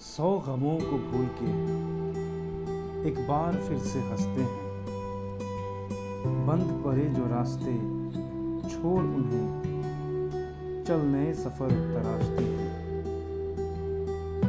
सौ गमों को भूल के एक बार फिर से हँसते हैं। बंद पड़े जो रास्ते, छोड़ उन्हें। चल नए सफ़र तराशते हैं।